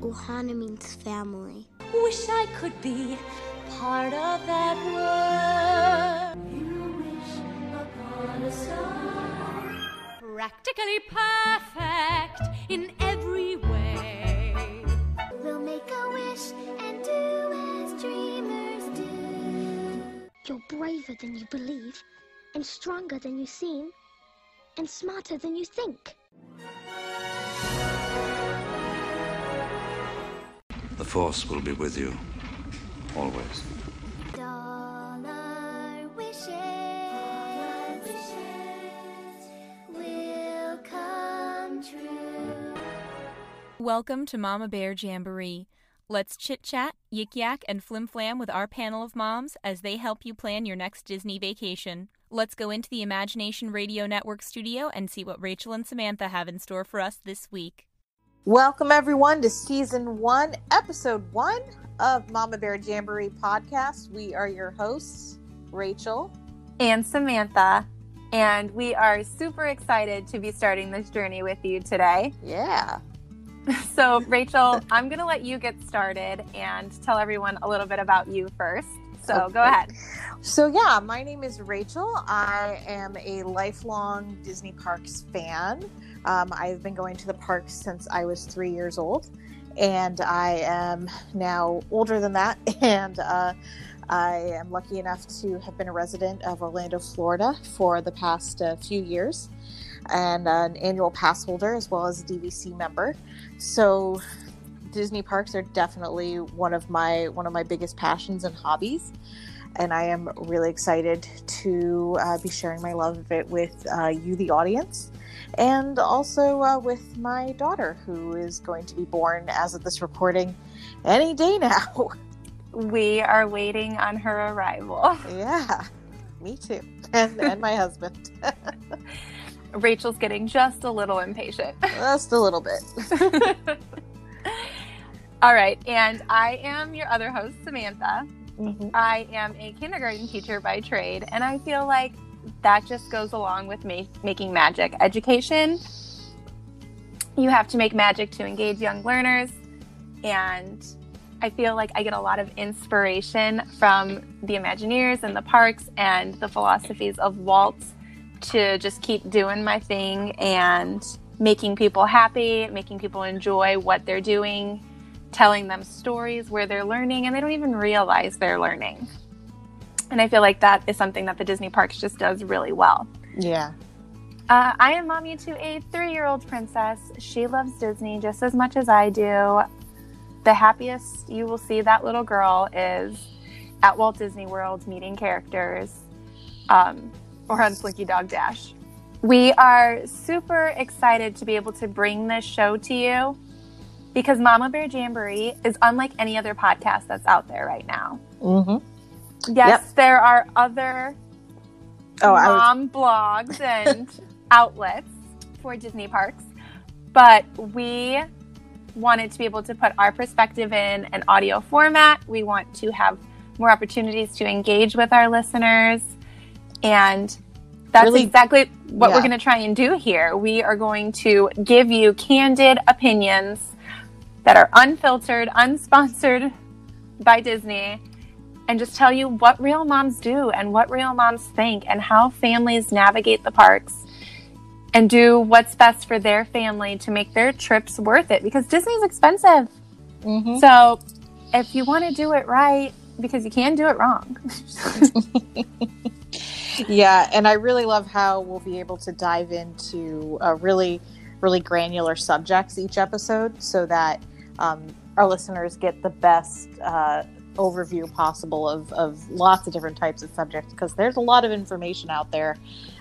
Ohana means family. Wish I could be part of that world. You wish upon a star. Practically perfect in every way. We'll make a wish and do as dreamers do. You're braver than you believe, and stronger than you seem, and smarter than you think. Force will be with you. Always. All our wishes, will come true. Welcome to Mama Bear Jamboree. Let's chit chat, yik yak, and flim flam with our panel of moms as they help you plan your next Disney vacation. Let's go into the Imagination Radio Network studio and see what Rachel and Samantha have in store for us this week. Welcome, everyone, to season one, episode one of Mama Bear Jamboree podcast. We are your hosts, Rachel. and Samantha. And we are super excited to be starting this journey with you today. Yeah. So, Rachel, I'm going to let you get started and tell everyone a little bit about you first. So, go ahead. So, yeah, my name is Rachel. I am a lifelong Disney Parks fan. Um, I've been going to the parks since I was three years old, and I am now older than that. And uh, I am lucky enough to have been a resident of Orlando, Florida for the past uh, few years, and an annual pass holder as well as a DVC member. So, Disney parks are definitely one of my one of my biggest passions and hobbies and I am really excited to uh, be sharing my love of it with uh, you, the audience, and also uh, with my daughter, who is going to be born as of this recording any day now. We are waiting on her arrival. yeah, me too, and, and my husband. Rachel's getting just a little impatient. Just a little bit. All right. And I am your other host, Samantha. Mhm. I am a kindergarten teacher by trade, and I feel like that just goes along with ma- making magic. Education, you have to make magic to engage young learners, and I feel like I get a lot of inspiration from the Imagineers and the parks and the philosophies of Walt to just keep doing my thing and making people happy, making people enjoy what they're doing, telling them stories where they're learning and they don't even realize they're learning. And I feel like that is something that the Disney parks just does really well. Yeah. Uh, I am mommy to a three year old princess. She loves Disney just as much as I do. The happiest you will see that little girl is at Walt Disney World meeting characters um, or on Slinky Dog Dash. We are super excited to be able to bring this show to you because Mama Bear Jamboree is unlike any other podcast that's out there right now. Mm-hmm. Yes, Yep. there are other Oh, I was, mom blogs and outlets for Disney parks, but we wanted to be able to put our perspective in an audio format. We want to have more opportunities to engage with our listeners, and that's Really- exactly what we're going to try and do here. We are going to give you candid opinions that are unfiltered, unsponsored by Disney and just tell you what real moms do and what real moms think and how families navigate the parks and do what's best for their family to make their trips worth it because Disney's expensive. Mhm. So if you want to do it right, because you can do it wrong. Yeah, and I really love how we'll be able to dive into uh, really, really granular subjects each episode so that um, our listeners get the best uh, overview possible of, of lots of different types of subjects because there's a lot of information out there.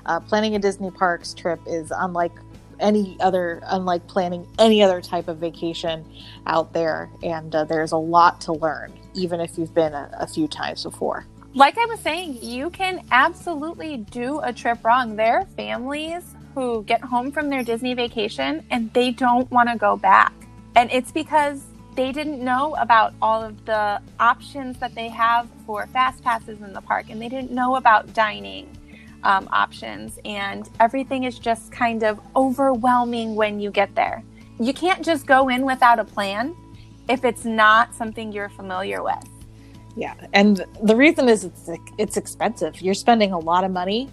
Uh, planning a Disney parks trip is unlike any other, unlike planning any other type of vacation out there, and uh, there's a lot to learn, even if you've been a, a few times before. like I was saying, you can absolutely do a trip wrong. There are families who get home from their Disney vacation and they don't want to go back. And it's because they didn't know about all of the options that they have for fast passes in the park and they didn't know about dining um, options. And everything is just kind of overwhelming when you get there. You can't just go in without a plan. if it's not something you're familiar with. Yeah, and the reason is it's it's expensive. You're spending a lot of money,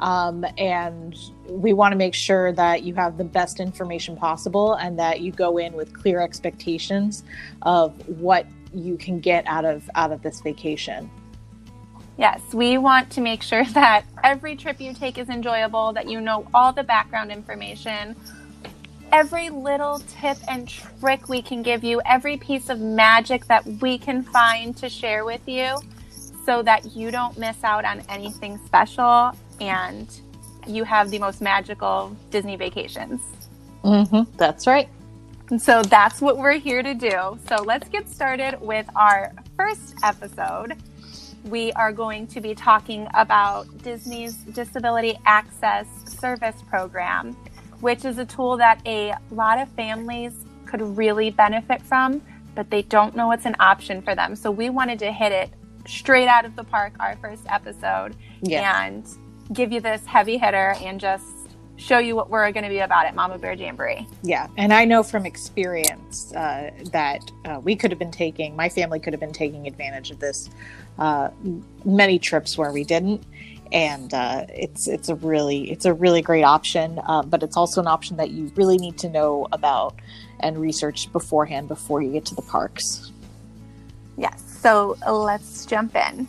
um, and we want to make sure that you have the best information possible and that you go in with clear expectations of what you can get out of out of this vacation. Yes, we want to make sure that every trip you take is enjoyable, that you know all the background information, every little tip and trick we can give you, every piece of magic that we can find to share with you so that you don't miss out on anything special and you have the most magical Disney vacations. Mm-hmm, that's right. And so that's what we're here to do. So let's get started with our first episode. We are going to be talking about Disney's Disability Access Service Program which is a tool that a lot of families could really benefit from, but they don't know it's an option for them. So we wanted to hit it straight out of the park, our first episode, yes. and give you this heavy hitter and just show you what we're going to be about at Mama Bear Jamboree. Yeah, and I know from experience uh, that uh, we could have been taking, my family could have been taking advantage of this uh, many trips where we didn't and uh, it's it's a really it's a really great option. Uh, but it's also an option that you really need to know about and research beforehand before you get to the parks. Yes. So let's jump in.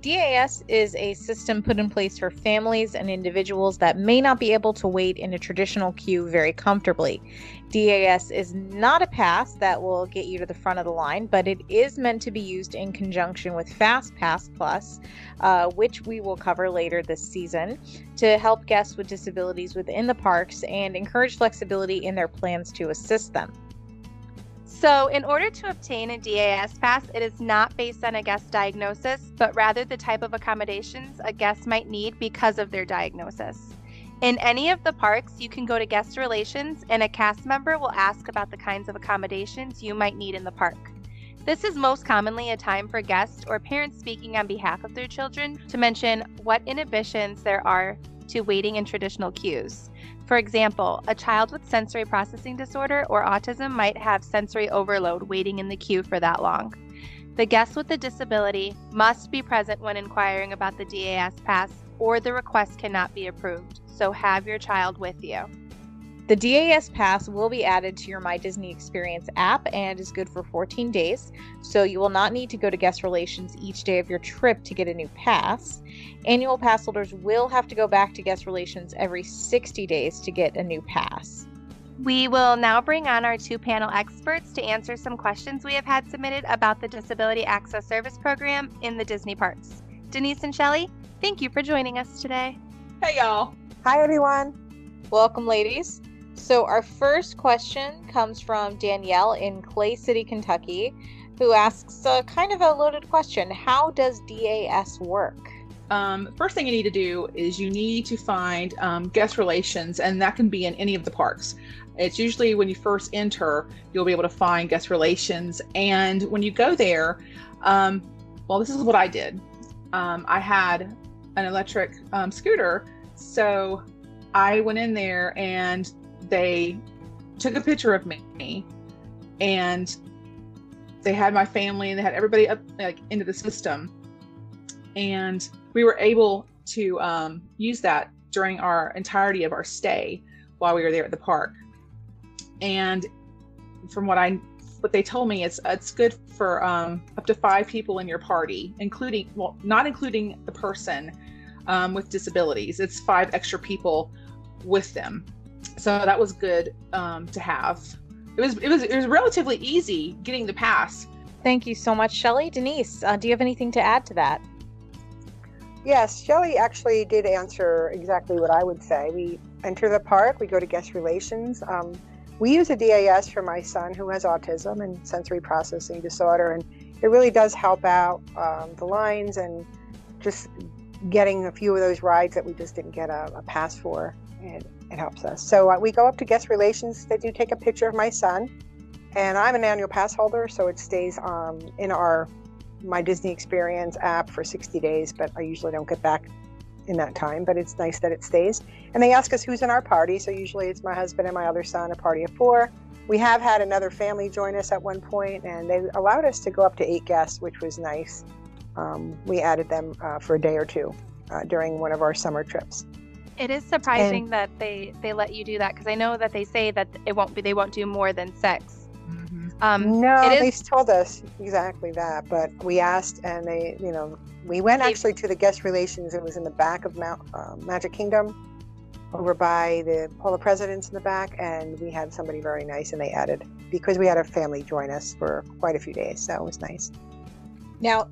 DAS is a system put in place for families and individuals that may not be able to wait in a traditional queue very comfortably. DAS is not a pass that will get you to the front of the line, but it is meant to be used in conjunction with Fast Pass Plus, uh, which we will cover later this season, to help guests with disabilities within the parks and encourage flexibility in their plans to assist them. So, in order to obtain a DAS pass, it is not based on a guest diagnosis, but rather the type of accommodations a guest might need because of their diagnosis. In any of the parks, you can go to guest relations and a cast member will ask about the kinds of accommodations you might need in the park. This is most commonly a time for guests or parents speaking on behalf of their children to mention what inhibitions there are to waiting in traditional queues. For example, a child with sensory processing disorder or autism might have sensory overload waiting in the queue for that long. The guest with the disability must be present when inquiring about the DAS pass or the request cannot be approved, so have your child with you. The DAS Pass will be added to your My Disney Experience app and is good for 14 days, so you will not need to go to guest relations each day of your trip to get a new pass. Annual pass holders will have to go back to guest relations every 60 days to get a new pass. We will now bring on our two panel experts to answer some questions we have had submitted about the Disability Access Service Program in the Disney parks. Denise and Shelley, thank you for joining us today. Hey, y'all. Hi, everyone. Welcome, ladies. So, our first question comes from Danielle in Clay City, Kentucky, who asks a kind of a loaded question How does DAS work? Um, first thing you need to do is you need to find um, guest relations, and that can be in any of the parks. It's usually when you first enter, you'll be able to find guest relations. And when you go there, um, well, this is what I did. Um, I had an electric um, scooter, so I went in there and they took a picture of me and they had my family and they had everybody up like into the system. And we were able to um, use that during our entirety of our stay while we were there at the park. And from what i what they told me it's it's good for um, up to five people in your party including well not including the person um, with disabilities. It's five extra people with them so that was good um, to have. It was it was it was relatively easy getting the pass. Thank you so much, Shelley. Denise, uh, do you have anything to add to that? Yes, Shelley actually did answer exactly what I would say. We enter the park, we go to guest relations. Um, we use a DAS for my son who has autism and sensory processing disorder, and it really does help out um, the lines and just getting a few of those rides that we just didn't get a, a pass for. And it helps us. So uh, we go up to guest relations. They do take a picture of my son, and I'm an annual pass holder, so it stays um, in our my Disney Experience app for 60 days. But I usually don't get back in that time. But it's nice that it stays. And they ask us who's in our party. So usually it's my husband and my other son, a party of four. we have had another family join us at one point, and they allowed us to go up to eight guests, which was nice. Um, we added them uh, for a day or two uh, during one of our summer trips. It is surprising and, that they they let you do that because I know that they say that it won't be they won't do more than 6 mm-hmm. Um, no, they told us exactly that, but we asked, and they, you know, we went actually to the guest relations. It was in the back of Mount uh, Magic Kingdom, over by the Hall of Presidents in the back, and we had somebody very nice, and they added because we had a family join us for quite a few days, so it was nice. Now,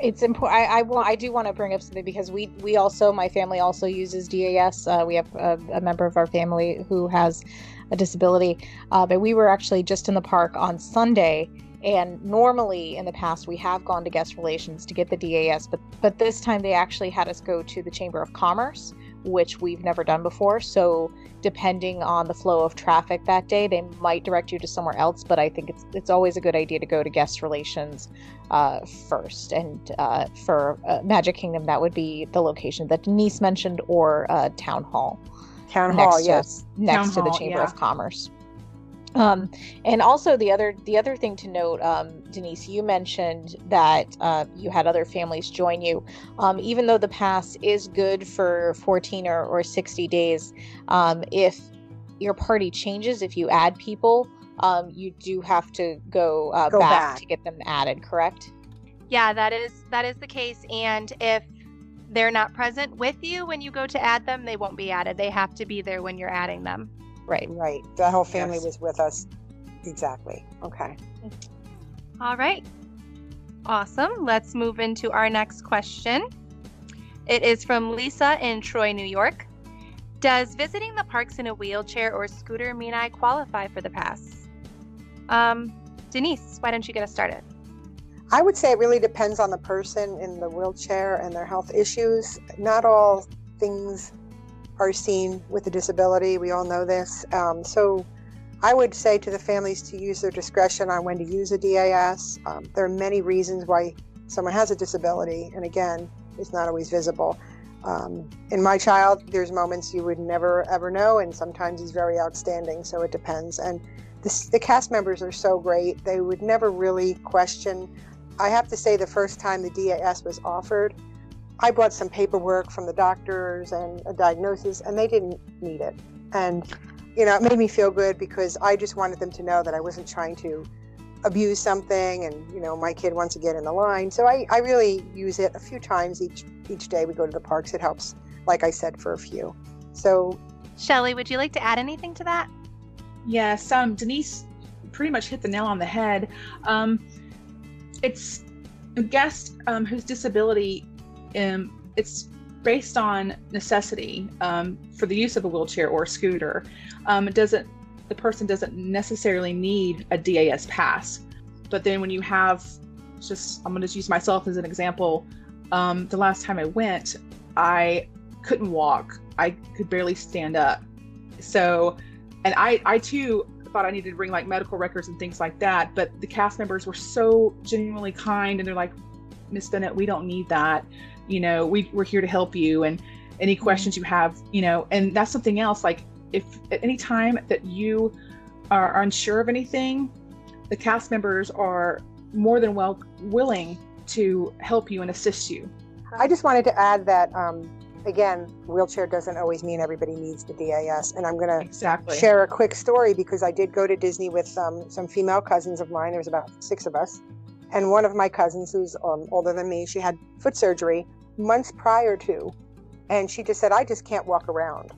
it's important. I, I want. I do want to bring up something because we we also my family also uses DAS. Uh, we have a, a, member of our family who has a disability, uh, but we were actually just in the park on Sunday. And normally in the past we have gone to guest relations to get the DAS, but but this time they actually had us go to the Chamber of Commerce, which we've never done before. So depending on the flow of traffic that day, they might direct you to somewhere else. But I think it's it's always a good idea to go to guest relations uh, first. And uh, for uh, Magic Kingdom, that would be the location that Denise mentioned, or uh, Town Hall. Town Hall, yes, next Town to the Chamber yeah. of Commerce. Um, and also the other the other thing to note, um, Denise, you mentioned that uh, you had other families join you. Um, even though the pass is good for 14 or, or 60 days, um, if your party changes, if you add people, um, you do have to go, uh, go back, back to get them added. Correct? Yeah, that is that is the case. And if they're not present with you when you go to add them, they won't be added. They have to be there when you're adding them. Right. Right. The whole family yes. was with us. Exactly. Okay. All right. Awesome. Let's move into our next question. It is from Lisa in Troy, New York. Does visiting the parks in a wheelchair or scooter mean I qualify for the pass? Um, Denise, why don't you get us started? I would say it really depends on the person in the wheelchair and their health issues. Not all things are seen with a disability. We all know this. Um, so I would say to the families to use their discretion on when to use a DAS. Um, there are many reasons why someone has a disability, and again, it's not always visible. Um, in my child, there's moments you would never ever know, and sometimes he's very outstanding, so it depends. And the, the cast members are so great, they would never really question. I have to say, the first time the DAS was offered, I brought some paperwork from the doctors and a diagnosis, and they didn't need it. And, you know, it made me feel good because I just wanted them to know that I wasn't trying to abuse something and, you know, my kid wants to get in the line. So I, I really use it a few times each each day we go to the parks. It helps, like I said, for a few. So Shelley, would you like to add anything to that? Yes, um, Denise pretty much hit the nail on the head. Um, it's a guest um, whose disability um, it's based on necessity um, for the use of a wheelchair or a scooter. Um, it doesn't the person doesn't necessarily need a DAS pass, but then when you have just I'm going to use myself as an example. Um, the last time I went, I couldn't walk. I could barely stand up. So, and I I too thought I needed to bring like medical records and things like that. But the cast members were so genuinely kind, and they're like, Miss Bennett, we don't need that you know we, we're here to help you and any mm-hmm. questions you have you know and that's something else like if at any time that you are unsure of anything the cast members are more than well willing to help you and assist you i just wanted to add that um, again wheelchair doesn't always mean everybody needs the das and i'm going to exactly. share a quick story because i did go to disney with um, some female cousins of mine there was about six of us and one of my cousins who's um, older than me she had foot surgery months prior to. And she just said, I just can't walk around.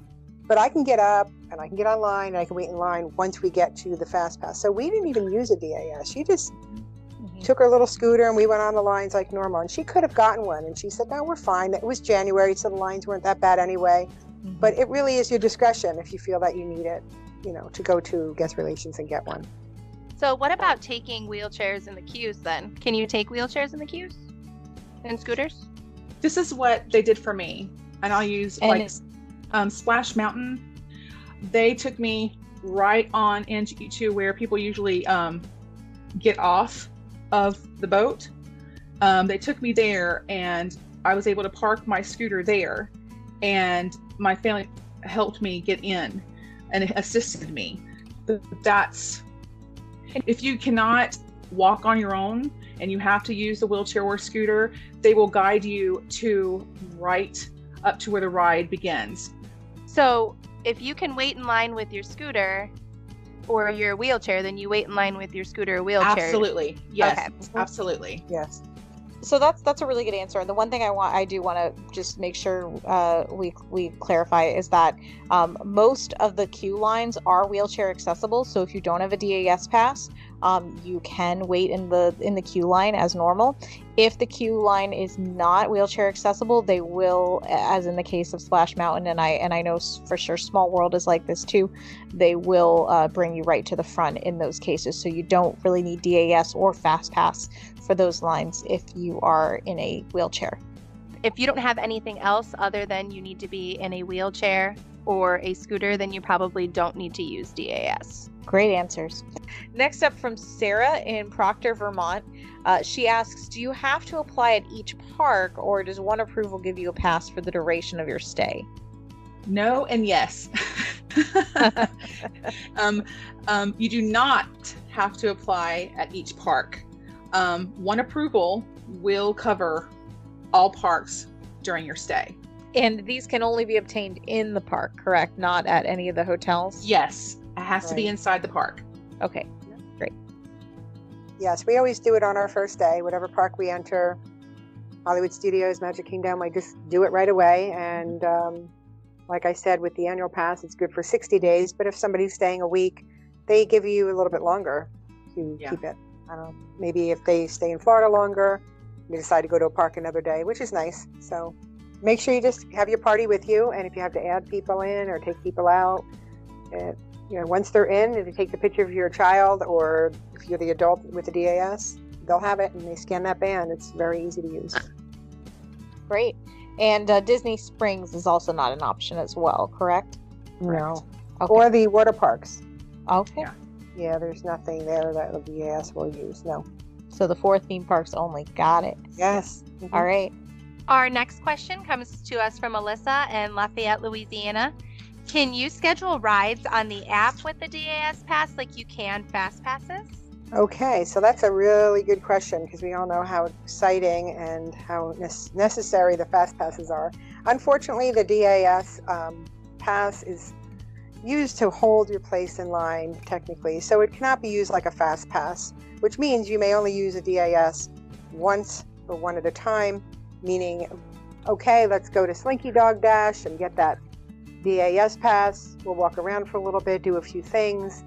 But I can get up and I can get online and I can wait in line once we get to the Fast Pass. So we didn't even use a DAS. She just mm-hmm. took her little scooter and we went on the lines like normal. And she could have gotten one. And she said, No, we're fine. It was January, so the lines weren't that bad anyway. Mm-hmm. But it really is your discretion if you feel that you need it, you know, to go to guest relations and get one. So, what about taking wheelchairs in the queues then? Can you take wheelchairs in the queues and scooters? This is what they did for me, and I'll use and like um, Splash Mountain. They took me right on into where people usually um, get off of the boat. Um, they took me there, and I was able to park my scooter there, and my family helped me get in and assisted me. That's If you cannot walk on your own and you have to use the wheelchair or scooter, they will guide you to right up to where the ride begins. So if you can wait in line with your scooter or your wheelchair, then you wait in line with your scooter or wheelchair. Absolutely. Yes. Okay. Absolutely. Yes. So that's that's a really good answer. And the one thing I want, I do want to just make sure uh, we we clarify is that um, most of the queue lines are wheelchair accessible. So if you don't have a DAS pass, um, you can wait in the in the queue line as normal. If the queue line is not wheelchair accessible, they will, as in the case of Splash Mountain, and I and I know for sure Small World is like this too. They will uh, bring you right to the front in those cases, so you don't really need DAS or Fast Pass for those lines if you are in a wheelchair. If you don't have anything else other than you need to be in a wheelchair or a scooter, then you probably don't need to use DAS. Great answers. Next up from Sarah in Proctor, Vermont. Uh, she asks Do you have to apply at each park, or does one approval give you a pass for the duration of your stay? No and yes. um, um, you do not have to apply at each park. Um, one approval will cover all parks during your stay. And these can only be obtained in the park, correct? Not at any of the hotels? Yes, it has to be inside the park. Okay. Great. Yes, we always do it on our first day. Whatever park we enter, Hollywood Studios, Magic Kingdom, I just do it right away. And um, like I said, with the annual pass, it's good for 60 days. But if somebody's staying a week, they give you a little bit longer to Yeah. keep it. I don't know, maybe if they stay in Florida longer, they decide to go to a park another day, which is nice. So make sure you just have your party with you. And if you have to add people in or take people out, uh, you know, once they're in, if you take the picture of your child or if you're the adult with the DAS, they'll have it and they scan that band. It's very easy to use. Great. And uh, Disney Springs is also not an option as well, correct? No. Okay. Or the water parks. okay. Yeah. Yeah, there's nothing there that the DAS will use. No. So the four theme parks only. Got it. Yes. Mhm. All right. Our next question comes to us from Alyssa in Lafayette, Louisiana. Can you schedule rides on the app with the DAS pass like you can fast passes? Okay, so that's a really good question because we all know how exciting and how nes- necessary the fast passes are. Unfortunately, the DAS um, pass is used to hold your place in line technically, so it cannot be used like a fast pass, which means you may only use a DAS once or one at a time, meaning, okay, let's go to Slinky Dog Dash and get that DAS pass. We'll walk around for a little bit, do a few things.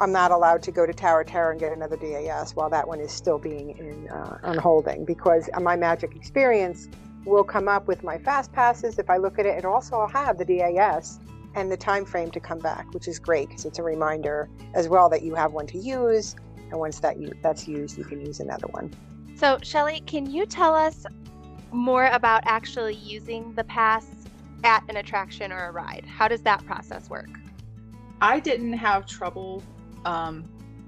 I'm not allowed to go to Tower Terror and get another DAS while that one is still being in uh, on holding because my Magic experience will come up with my fast passes. If I look at it, it also will have the DAS and the time frame to come back, which is great because it's a reminder as well that you have one to use, and once that you, that's used, you can use another one. So, Shelley, can you tell us more about actually using the pass at an attraction or a ride? How does that process work? I didn't have trouble um,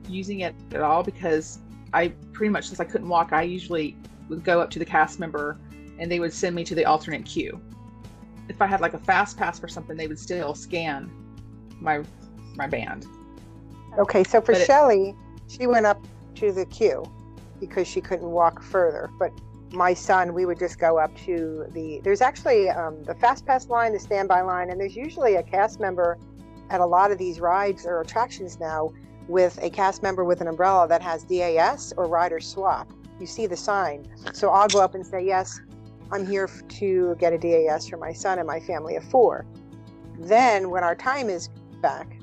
using it at all because I pretty much since I couldn't walk, I usually would go up to the cast member and they would send me to the alternate queue. If I had like a fast pass for something, they would still scan my my band. Okay, so for But it- she went up to the queue because she couldn't walk further. But my son, we would just go up to the. There's actually um, the fast pass line, the standby line, and there's usually a cast member at a lot of these rides or attractions now with a cast member with an umbrella that has DAS or rider swap. You see the sign. So I'll go up and say, Yes, I'm here to get a DAS for my son and my family of four. Then when our time is back,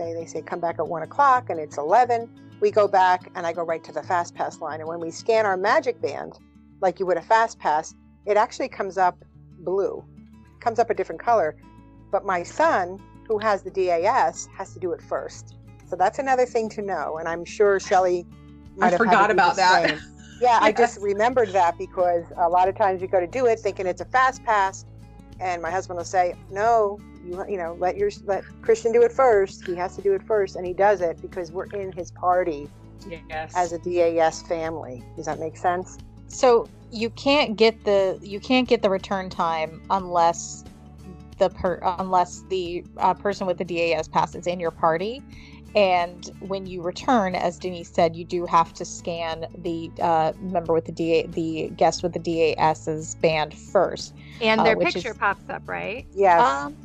say they say come back at one o'clock and it's 11 we go back and i go right to the fast pass line and when we scan our magic band like you would a fast pass it actually comes up blue comes up a different color. But my son who has the das has to do it first. So that's another thing to know and i'm sure shelley I forgot about that. yeah i just remembered that because a lot of times you go to do it thinking it's a fast pass and my husband will say no you, you know let your let christian do it first. He has to do it first and he does it because we're in his party Yes. as a das family. Does that make sense So you can't get the you can't get the return time unless the per unless the uh, person with the DAS pass is in your party, and when you return, as Denise said, you do have to scan the uh, member with the DA, the guest with the DAS's band first, And their Uh, picture is- pops up, right? Yes. Um,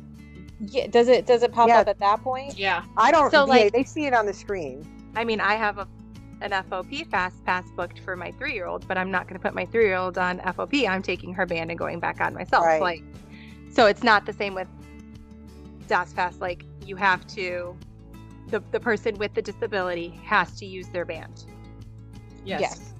yeah, does it does it pop Yeah. up at that point? Yeah. I don't. so, yeah, like- they see it on the screen. I mean, I have a an FOP fast pass booked for my three year old, but I'm not going to put my three year old on FOP. I'm taking her band and going back on myself. Right. Like, so it's not the same with DAS Fast. Like, you have to, the the person with the disability has to use their band. Yes.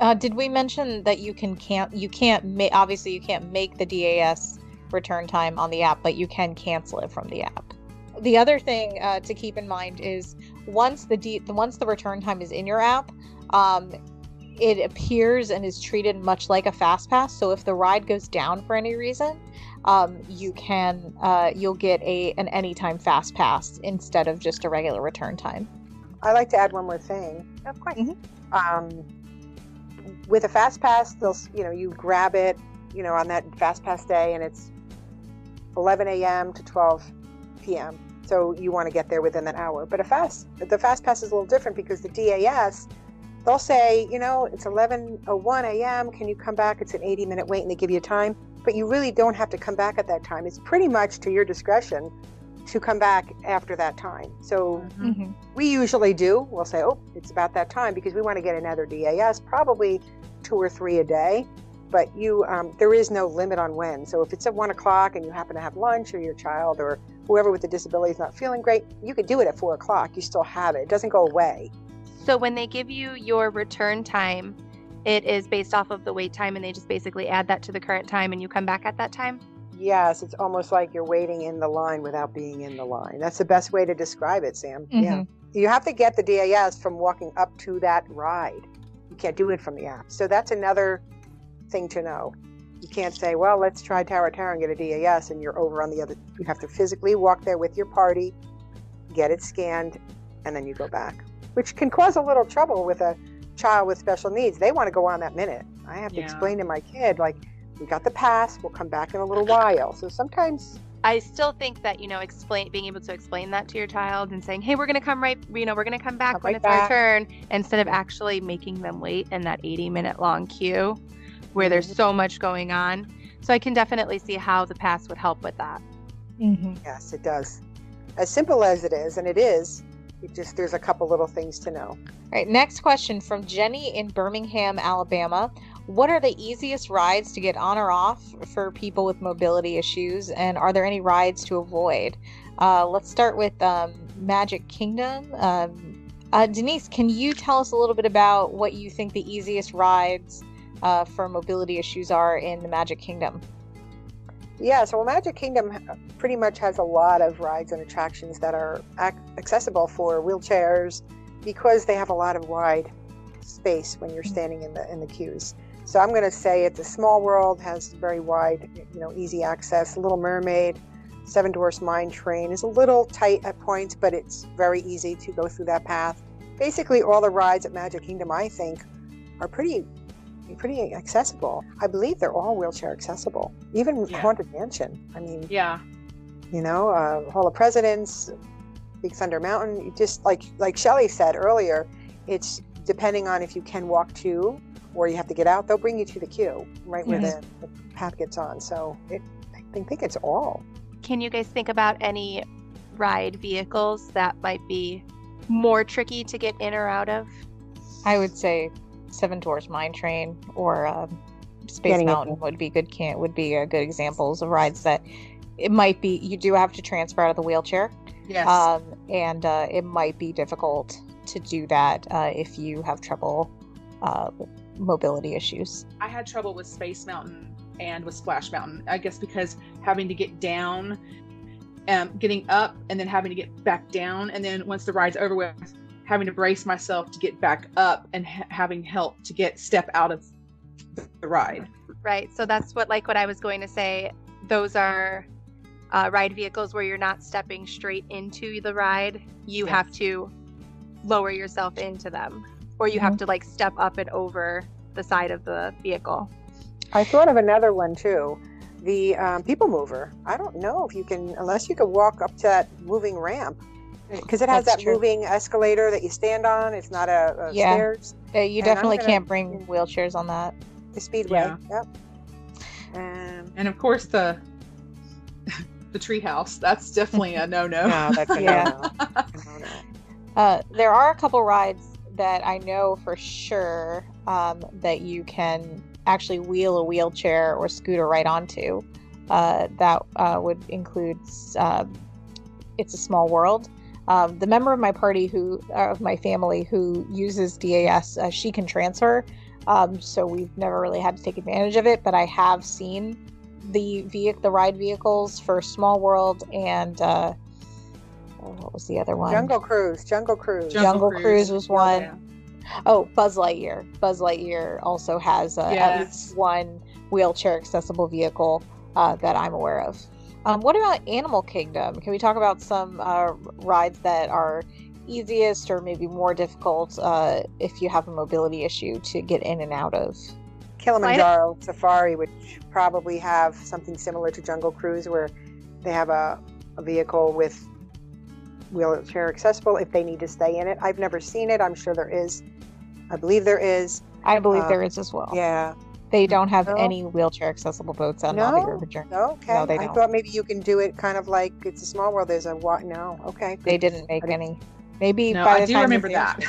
Uh, did we mention that you can can't you can't ma- obviously you can't make the DAS return time on the app, but you can cancel it from the app. The other thing uh, to keep in mind is once the D- the once the return time is in your app, um, it appears and is treated much like a fast pass. So if the ride goes down for any reason, um, you can uh, you'll get a an anytime fast pass instead of just a regular return time. I like to add one more thing. Of course. um, with a fast pass they'll you know you grab it you know on that fast pass day and it's 11 a.m to 12 p.m so you want to get there within that hour but a fast the fast pass is a little different because the das they'll say you know it's 11:01 a.m can you come back it's an 80 minute wait and they give you time but you really don't have to come back at that time it's pretty much to your discretion to come back after that time so Mm-hmm. we usually do. We'll say, oh, it's about that time because we want to get another DAS, probably two or three a day. But you, um, there is no limit on when. So if it's at one o'clock and you happen to have lunch, or your child, or whoever with the disability is not feeling great, you could do it at four o'clock. You still have it. It doesn't go away. So when they give you your return time, it is based off of the wait time, and they just basically add that to the current time, and you come back at that time. Yes, it's almost like you're waiting in the line without being in the line. That's the best way to describe it, Sam. Mm-hmm. Yeah. You have to get the DAS from walking up to that ride. You can't do it from the app. So that's another thing to know. You can't say, well, let's try Tower Terror and get a DAS and you're over on the other. You have to physically walk there with your party, get it scanned, and then you go back, which can cause a little trouble with a child with special needs. They want to go on that minute. I have to Yeah. explain to my kid, like, we got the pass, we'll come back in a little while. So sometimes I still think that you know, explain being able to explain that to your child and saying, "Hey, we're gonna come right, you know, we're gonna come back Come when right it's our turn," instead of actually making them wait in that 80 minute long queue where there's so much going on. So I can definitely see how the pass would help with that. Mm-hmm. Yes, it does. As simple as it is, and it is, it just there's a couple little things to know. All right, next question from Jenny in Birmingham, Alabama. What are the easiest rides to get on or off for people with mobility issues, and are there any rides to avoid? Uh, let's start with um, Magic Kingdom. Um, uh, Denise, can you tell us a little bit about what you think the easiest rides uh, for mobility issues are in the Magic Kingdom? Yeah, so Magic Kingdom pretty much has a lot of rides and attractions that are ac- accessible for wheelchairs because they have a lot of wide space when you're standing in the in the queues. So I'm going to say it's a small world has very wide, you know, easy access. Little Mermaid, Seven Dwarfs Mine Train is a little tight at points, but it's very easy to go through that path. Basically, all the rides at Magic Kingdom, I think, are pretty pretty accessible. I believe they're all wheelchair accessible, even Yeah. Haunted Mansion. I mean, Yeah. you know, uh, Hall of Presidents, Big Thunder Mountain. Just like like Shelley said earlier, it's depending on if you can walk to or you have to get out. They'll bring you to the queue right where the, the path gets on. So it, I think, think it's all. Can you guys think about any ride vehicles that might be more tricky to get in or out of? I would say Seven Dwarfs Mine Train or um, Space Getting it Mountain would be good. Can would be uh, good examples of rides that it might be. You do have to transfer out of the wheelchair, Yes. um, and uh, it might be difficult to do that uh, if you have trouble uh, mobility issues. I had trouble with Space Mountain and with Splash Mountain. I guess because having to get down, um, getting up, and then having to get back down, and then once the ride's over with, having to brace myself to get back up and ha- having help to get step out of the ride. Right. So that's what like what I was going to say. Those are uh, ride vehicles where you're not stepping straight into the ride. You Yes. have to lower yourself into them, or you have to like step up and over the side of the vehicle. I thought of another one too, the um, People Mover. I don't know if you can, unless you could walk up to that moving ramp. Because it has That's that true. moving escalator that you stand on. It's not a, a Yeah. stairs. Uh, you And definitely gonna- can't bring wheelchairs on that. The speedway. Yeah. Yep. Um, And of course the the treehouse. That's definitely a no no. no, that's a Yeah. no-no. No, no. Uh, there are a couple rides that I know for sure um, that you can actually wheel a wheelchair or scooter right onto. Uh, that uh, would include uh, It's a Small World. Um, the member of my party who, uh, of my family who uses DAS, uh, she can transfer. Um, so we've never really had to take advantage of it, but I have seen the vehicle, the ride vehicles for Small World and uh, oh, what was the other one? Jungle Cruise. Jungle Cruise. Jungle Cruise was one. Yeah. Oh, Buzz Lightyear. Buzz Lightyear also has uh, at least one wheelchair accessible vehicle uh, that I'm aware of. Um, what about Animal Kingdom? Can we talk about some uh, rides that are easiest or maybe more difficult uh, if you have a mobility issue to get in and out of? Kilimanjaro Safari, which probably have something similar to Jungle Cruise, where they have a, a vehicle with wheelchair accessible if they need to stay in it. I've never seen it. I'm sure there is. I believe there is. I believe Uh, there is as well. Yeah. They don't have No. any wheelchair accessible boats on No? Na'vi River Journey. No, okay. No, they don't. I thought maybe you can do it kind of like it's a small world. There's a what? No, okay. They didn't make I didn't- any. Maybe No, by I the do time remember that.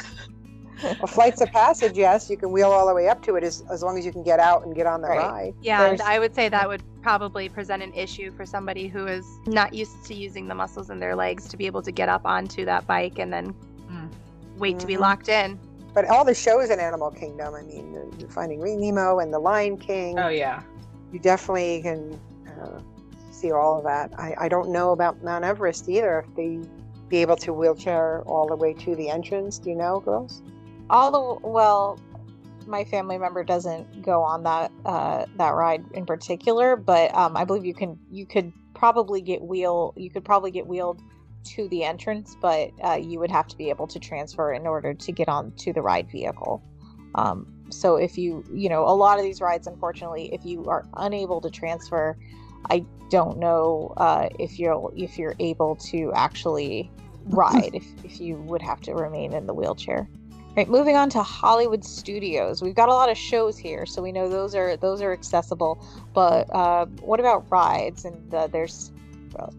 Well, flights of passage, yes, you can wheel all the way up to it as, as long as you can get out and get on the Right. ride. Yeah, and I would say that would probably present an issue for somebody who is not used to using the muscles in their legs to be able to get up onto that bike and then Mm. wait to be Mhm. locked in. But all the shows in Animal Kingdom, I mean, the, the Finding Nemo and The Lion King, Oh yeah. you definitely can uh, see all of that. I, I don't know about Mount Everest either. If they be able to wheelchair all the way to the entrance, do you know, girls? all the well my family member doesn't go on that uh that ride in particular but um i believe you can you could probably get wheel you could probably get wheeled to the entrance but uh, you would have to be able to transfer in order to get on to the ride vehicle um so if you you know a lot of these rides unfortunately if you are unable to transfer i don't know uh if you're if you're able to actually ride if, if you would have to remain in the wheelchair Right, moving on to Hollywood Studios. We've got a lot of shows here, so we know those are those are accessible. But uh, what about rides? And uh, there's,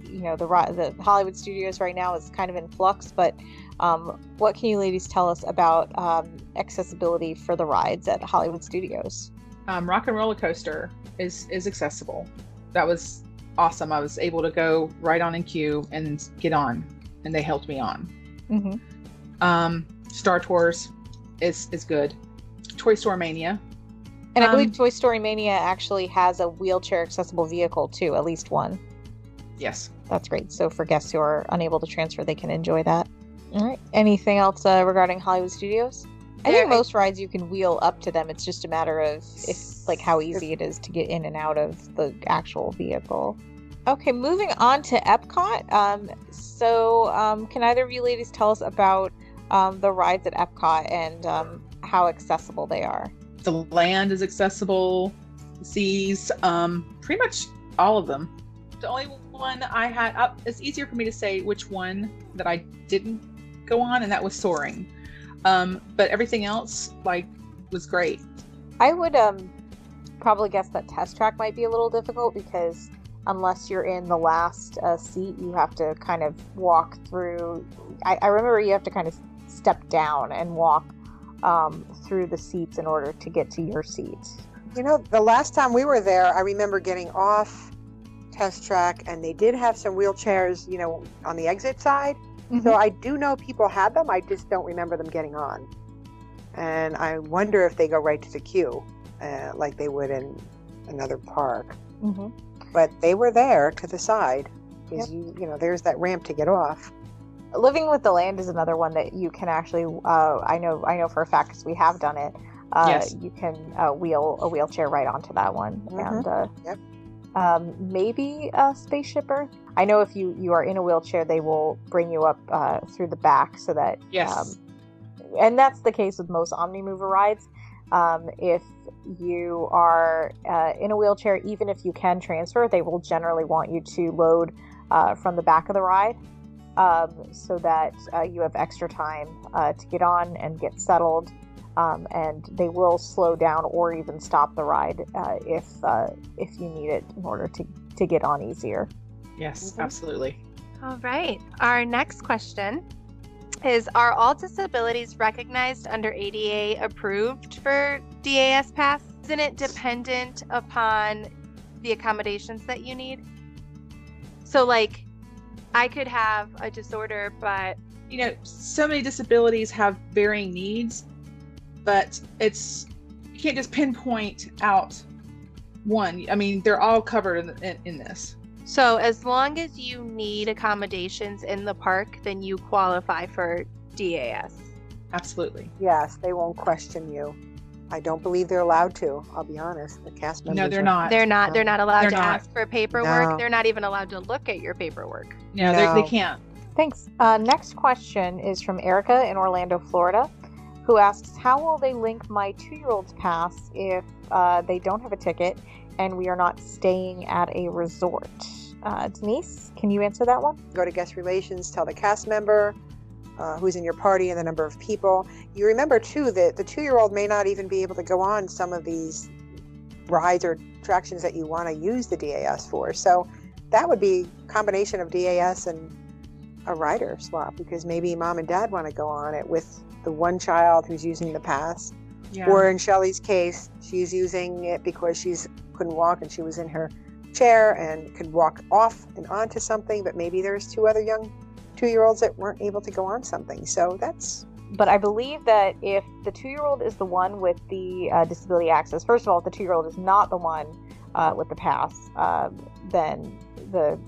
you know, the the Hollywood Studios right now is kind of in flux. But um, what can you ladies tell us about um, accessibility for the rides at Hollywood Studios? Um, Rock 'n' Roller Coaster is is accessible. That was awesome. I was able to go right on in queue and get on, and they helped me on. Mm-hmm. Um, Star Tours is is good. Toy Story Mania. And I Um, believe Toy Story Mania actually has a wheelchair accessible vehicle too, at least one. Yes. That's great. So for guests who are unable to transfer, they can enjoy that. All right. Anything else uh, regarding Hollywood Studios? I think most rides you can wheel up to them. It's just a matter of if, like, how easy it is to get in and out of the actual vehicle. Okay, moving on to Epcot. Um, so, um, can either of you ladies tell us about um, the rides at Epcot and um, how accessible they are? The land is accessible. Seas, um, pretty much all of them. The only one I had, uh, it's easier for me to say which one that I didn't go on, and that was Soarin'. Um, but everything else, like, was great. I would um probably guess that test track might be a little difficult because unless you're in the last uh, seat, you have to kind of walk through. I, I remember you have to kind of step down and walk um, through the seats in order to get to your seat. You know, the last time we were there, I remember getting off test track, and they did have some wheelchairs, you know, on the exit side. So I do know people had them. I just don't remember them getting on. And I wonder if they go right to the queue, uh, like they would in another park. Mm-hmm. But they were there to the side. Because you, you know, there's that ramp to get off. Living with the Land is another one that you can actually. Uh, I know. I know for a fact because we have done it. Uh, Yes. You can uh, wheel a wheelchair right onto that one, Mhm. and uh, Yep. Um, maybe a spaceship Earth. I know if you you are in a wheelchair, they will bring you up uh, through the back so that. Yes. Um, and that's the case with most Omnimover rides. Um, if you are uh, in a wheelchair, even if you can transfer, they will generally want you to load uh, from the back of the ride. um, so that uh, you have extra time uh, to get on and get settled. Um, and they will slow down or even stop the ride uh, if uh, if you need it in order to, to get on easier. Yes, absolutely. All right. Our next question is Are all disabilities recognized under ADA approved for DAS Pass? Isn't it dependent upon the accommodations that you need? So, like, I could have a disorder, but You know, so many disabilities have varying needs, but it's you can't just pinpoint out one. I mean, they're all covered in, in, in this. so as long as you need accommodations in the park, then you qualify for DAS. Absolutely. Yes, they won't question you. I don't believe they're allowed to. I'll be honest. The cast members. No, they're are- not. They're not. They're not allowed They're to not. ask for paperwork. No. They're not even allowed to look at your paperwork. No, they they can't. Thanks. Uh, next question is from Erica in Orlando, Florida, who asks, "How will they link my two-year-old's pass if uh, they don't have a ticket and we are not staying at a resort?" Uh, Denise, can you answer that one? Go to guest relations, tell the cast member uh, who's in your party and the number of people. You remember too that the two-year-old may not even be able to go on some of these rides or attractions that you want to use the DAS for. So that would be combination of DAS and a rider swap because maybe mom and dad want to go on it with the one child who's using the pass. Yeah. Or in Shelley's case, she's using it because she's couldn't walk and she was in her chair and could walk off and onto something, but maybe there's two other young two-year-olds that weren't able to go on something. So that's But I believe that if the two-year-old is the one with the uh, disability access, first of all, if the two-year-old is not the one uh, with the pass, uh, then the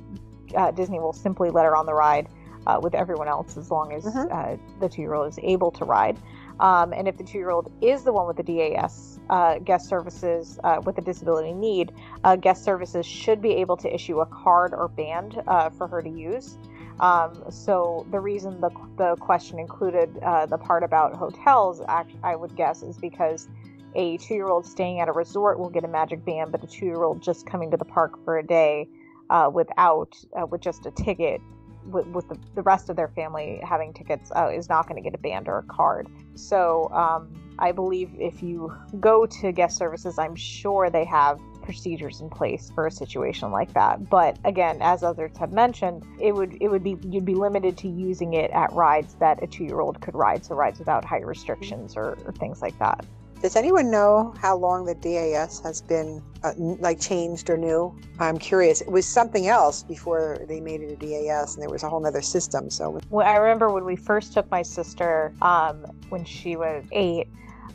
uh, Disney will simply let her on the ride uh, with everyone else as long as Mhm. uh, the two-year-old is able to ride. Um, and if the two-year-old is the one with the DAS uh, guest services uh, with a disability need, uh, guest services should be able to issue a card or band uh, for her to use. Um, so the reason the, the question included uh, the part about hotels, act, I would guess, is because a two-year-old staying at a resort will get a magic band, but a two-year-old just coming to the park for a day uh, without uh, with just a ticket, with, with the, the rest of their family having tickets, uh, is not going to get a band or a card. So um, I believe if you go to guest services, I'm sure they have procedures in place for a situation like that. But again, as others have mentioned, it would it would be you'd be limited to using it at rides that a two year old could ride, so rides without height restrictions or, or things like that. Does anyone know how long the DAS has been uh, like changed or new? I'm curious. It was something else before they made it a DAS, and there was a whole other system. So Well, I remember when we first took my sister um, when she was eight,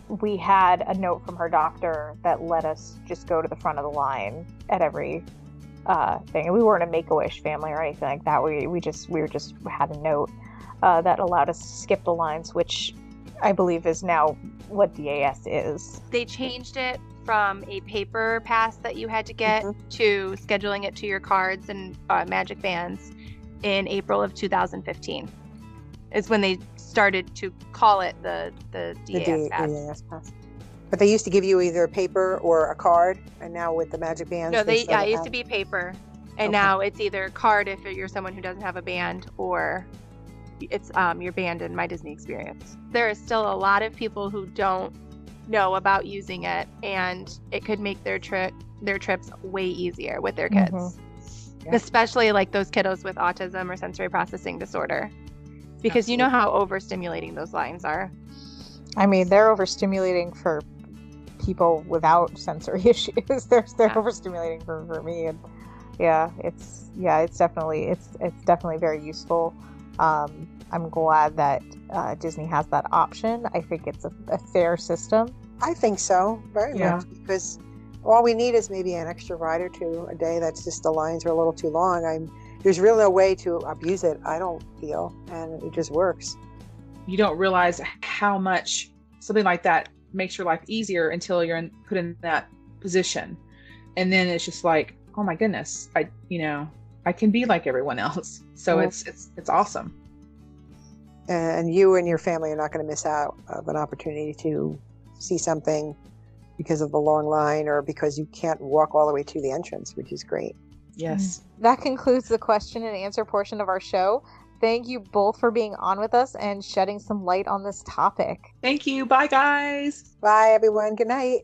we had a note from her doctor that let us just go to the front of the line at every uh, thing. And we weren't a Make a Wish family or anything like that. We we just we were just had a note uh, that allowed us to skip the lines, which I believe is now what DAS is. They changed it from a paper pass that you had to get to scheduling it to your cards and uh, magic bands in April of 2015. Is when they started to call it the the the DAS D- pass. DAS pass. But they used to give you either a paper or a card, and now with the magic bands, No, they still yeah, it used to be paper, and Okay. now it's either a card if you're someone who doesn't have a band, or it's um, your band in My Disney Experience. There is still a lot of people who don't know about using it, and it could make their trip their trips way easier with their kids, Mhm. Yeah. especially like those kiddos with autism or sensory processing disorder, because you know how overstimulating those lines are. I mean, they're overstimulating for people without sensory issues. they're they're Yeah. overstimulating for, for me, and yeah, it's yeah, it's definitely it's it's definitely very useful. Um, I'm glad that uh, Disney has that option. I think it's a, a fair system. I think so, very Yeah. much, because all we need is maybe an extra ride or two a day. That's just the lines are a little too long. I'm there's really no way to abuse it. I don't feel, and it just works. You don't realize how much something like that makes your life easier until you're in, put in that position, and then it's just like, oh my goodness, I you know I can be like everyone else. So it's it's it's awesome. and you and your family are not going to miss out of an opportunity to see something because of the long line or because you can't walk all the way to the entrance, which is great. Yes. Mm. That concludes the question and answer portion of our show. thank you both for being on with us and shedding some light on this topic. Thank you. Bye, guys. Bye, everyone. Good night.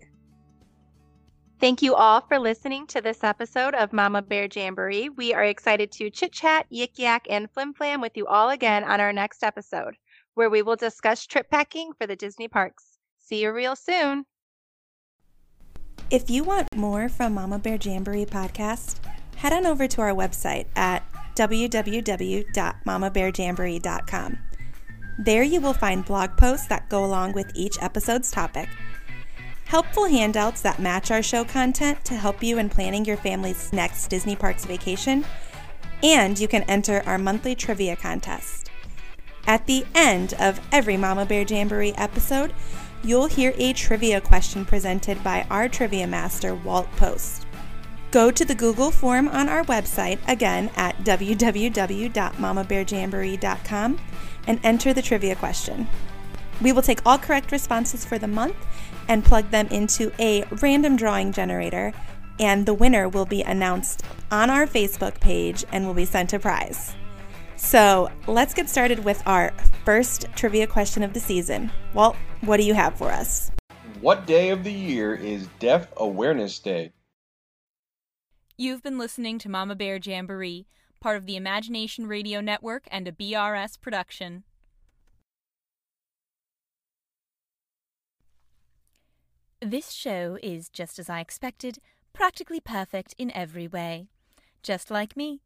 Thank you all for listening to this episode of Mama Bear Jamboree. We are excited to chit chat, yik yak, and flim flam with you all again on our next episode, where we will discuss trip packing for the Disney parks. See you real soon. If you want more from Mama Bear Jamboree podcast, head on over to our website at www.mamabearjamboree.com. There you will find blog posts that go along with each episode's topic, helpful handouts that match our show content to help you in planning your family's next Disney Parks vacation, and you can enter our monthly trivia contest. At the end of every Mama Bear Jamboree episode, you'll hear a trivia question presented by our trivia master, Walt Post. Go to the Google form on our website, again at www.mamabearjamboree.com, and enter the trivia question. We will take all correct responses for the month and plug them into a random drawing generator, and the winner will be announced on our Facebook page and will be sent a prize. So let's get started with our first trivia question of the season. Walt, what do you have for us? What day of the year is Deaf Awareness Day? You've been listening to Mama Bear Jamboree, part of the Imagination Radio Network and a BRS production. This show is, just as I expected, practically perfect in every way. Just like me.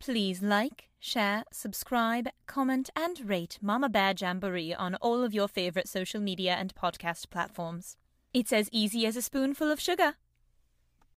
Please like, share, subscribe, comment, and rate Mama Bear Jamboree on all of your favorite social media and podcast platforms. It's as easy as a spoonful of sugar.